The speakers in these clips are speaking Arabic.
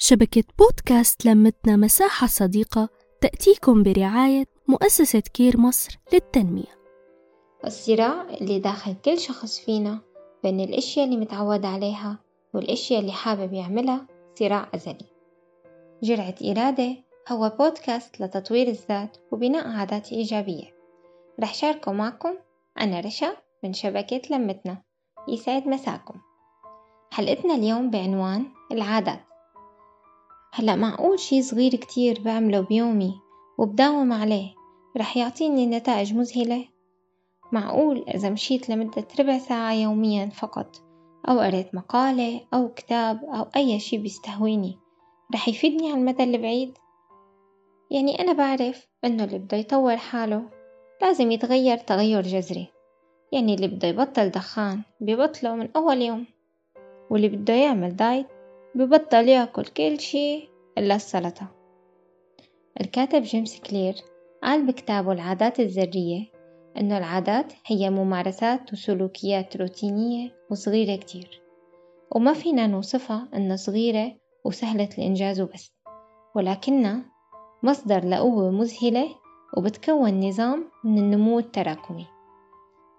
شبكة بودكاست لمتنا مساحة صديقة تأتيكم برعاية مؤسسة كير مصر للتنمية. الصراع اللي داخل كل شخص فينا بين الأشياء اللي متعود عليها والأشياء اللي حابب يعملها صراع أزلي. جرعة إرادة هو بودكاست لتطوير الذات وبناء عادات إيجابية. رح شاركه معكم أنا رشا من شبكة لمتنا. يسعد مساكم. حلقتنا اليوم بعنوان العادات. هلأ معقول شي صغير كتير بعمله بيومي وبداوم عليه رح يعطيني نتائج مذهلة؟ معقول إذا مشيت لمدة ربع ساعة يوميا فقط أو قريت مقالة أو كتاب أو أي شي بيستهويني رح يفيدني على المدى البعيد؟ يعني أنا بعرف إنه اللي بده يطور حاله لازم يتغير تغير جذري يعني اللي بده يبطل دخان ببطله من أول يوم واللي بده يعمل دايت ببطل يأكل كل شي إلا السلطة. الكاتب جيمس كلير قال بكتابه العادات الذرية إنه العادات هي ممارسات وسلوكيات روتينية وصغيرة كتير وما فينا نوصفها إنها صغيرة وسهلة الإنجاز وبس ولكنها مصدر لقوة مذهلة وبتكون نظام من النمو التراكمي.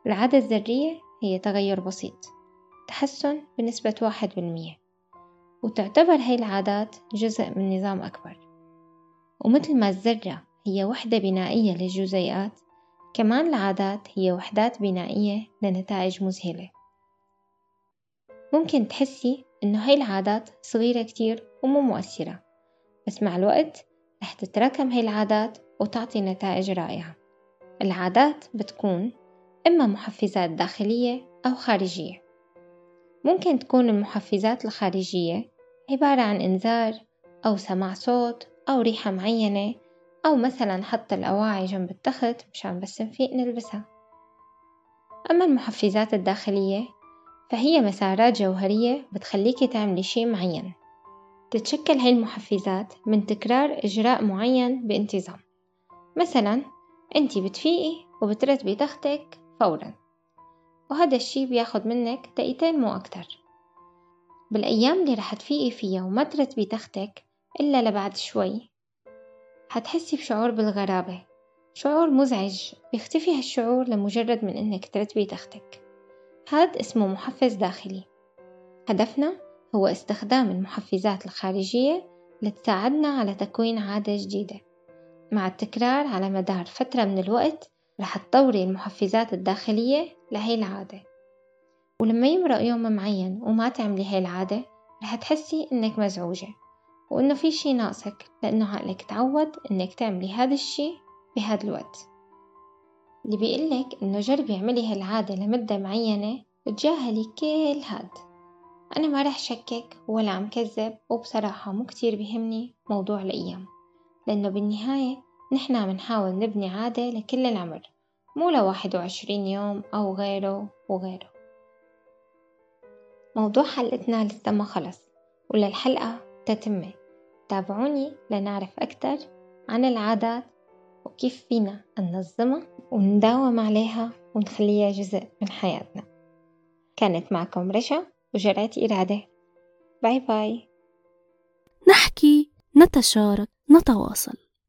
العادة الذرية هي تغير بسيط تحسن بنسبة واحد بالمية. وتعتبر هاي العادات جزء من نظام أكبر. ومثل ما الذرة هي وحدة بنائية للجزيئات كمان العادات هي وحدات بنائية لنتائج مذهلة. ممكن تحسي إنه هاي العادات صغيرة كتير ومو مؤثرة بس مع الوقت رح تتراكم هاي العادات وتعطي نتائج رائعة. العادات بتكون إما محفزات داخلية أو خارجية. ممكن تكون المحفزات الخارجية عبارة عن إنذار أو سماع صوت أو ريحة معينة أو مثلا حط الأواعي جنب التخت مشان بس نفيق نلبسها. أما المحفزات الداخلية فهي مسارات جوهرية بتخليكي تعملي شي معين. تتشكل هاي المحفزات من تكرار إجراء معين بانتظام. مثلا أنتي بتفيقي وبترتبي تختك فورا. وهذا الشي بياخد منك دقيقتين مو أكتر. بالأيام اللي رح تفيقي فيها وما ترتبي تختك إلا لبعد شوي حتحسي بشعور بالغرابة. شعور مزعج بيختفي هالشعور لمجرد من إنك ترتبي تختك هاد اسمه محفز داخلي. هدفنا هو استخدام المحفزات الخارجية لتساعدنا على تكوين عادة جديدة مع التكرار على مدار فترة من الوقت رح تطوري المحفزات الداخلية لهي العادة. ولما يمرق يوم معين وما تعملي هاي العادة رح تحسي إنك مزعوجة وإنه في شي ناقصك لأنه عقلك تعود إنك تعملي هذا الشي بهذا الوقت. اللي بيقلك إنه جربي اعملي هالعادة لمدة معينة وتجاهلي كل هاد أنا ما رح شكك ولا عم كذب وبصراحة مو كتير بيهمني موضوع الأيام لأنه بالنهاية نحن عم نحاول نبني عادة لكل العمر مو لواحد وعشرين يوم أو غيره وغيره. موضوع حلقتنا لسه ما خلص وللحلقة تتمة تابعوني لنعرف أكثر عن العادات وكيف فينا ننظمها ونداوم عليها ونخليها جزء من حياتنا. كانت معكم رشا وجرعة إرادة. باي باي. نحكي نتشارك نتواصل.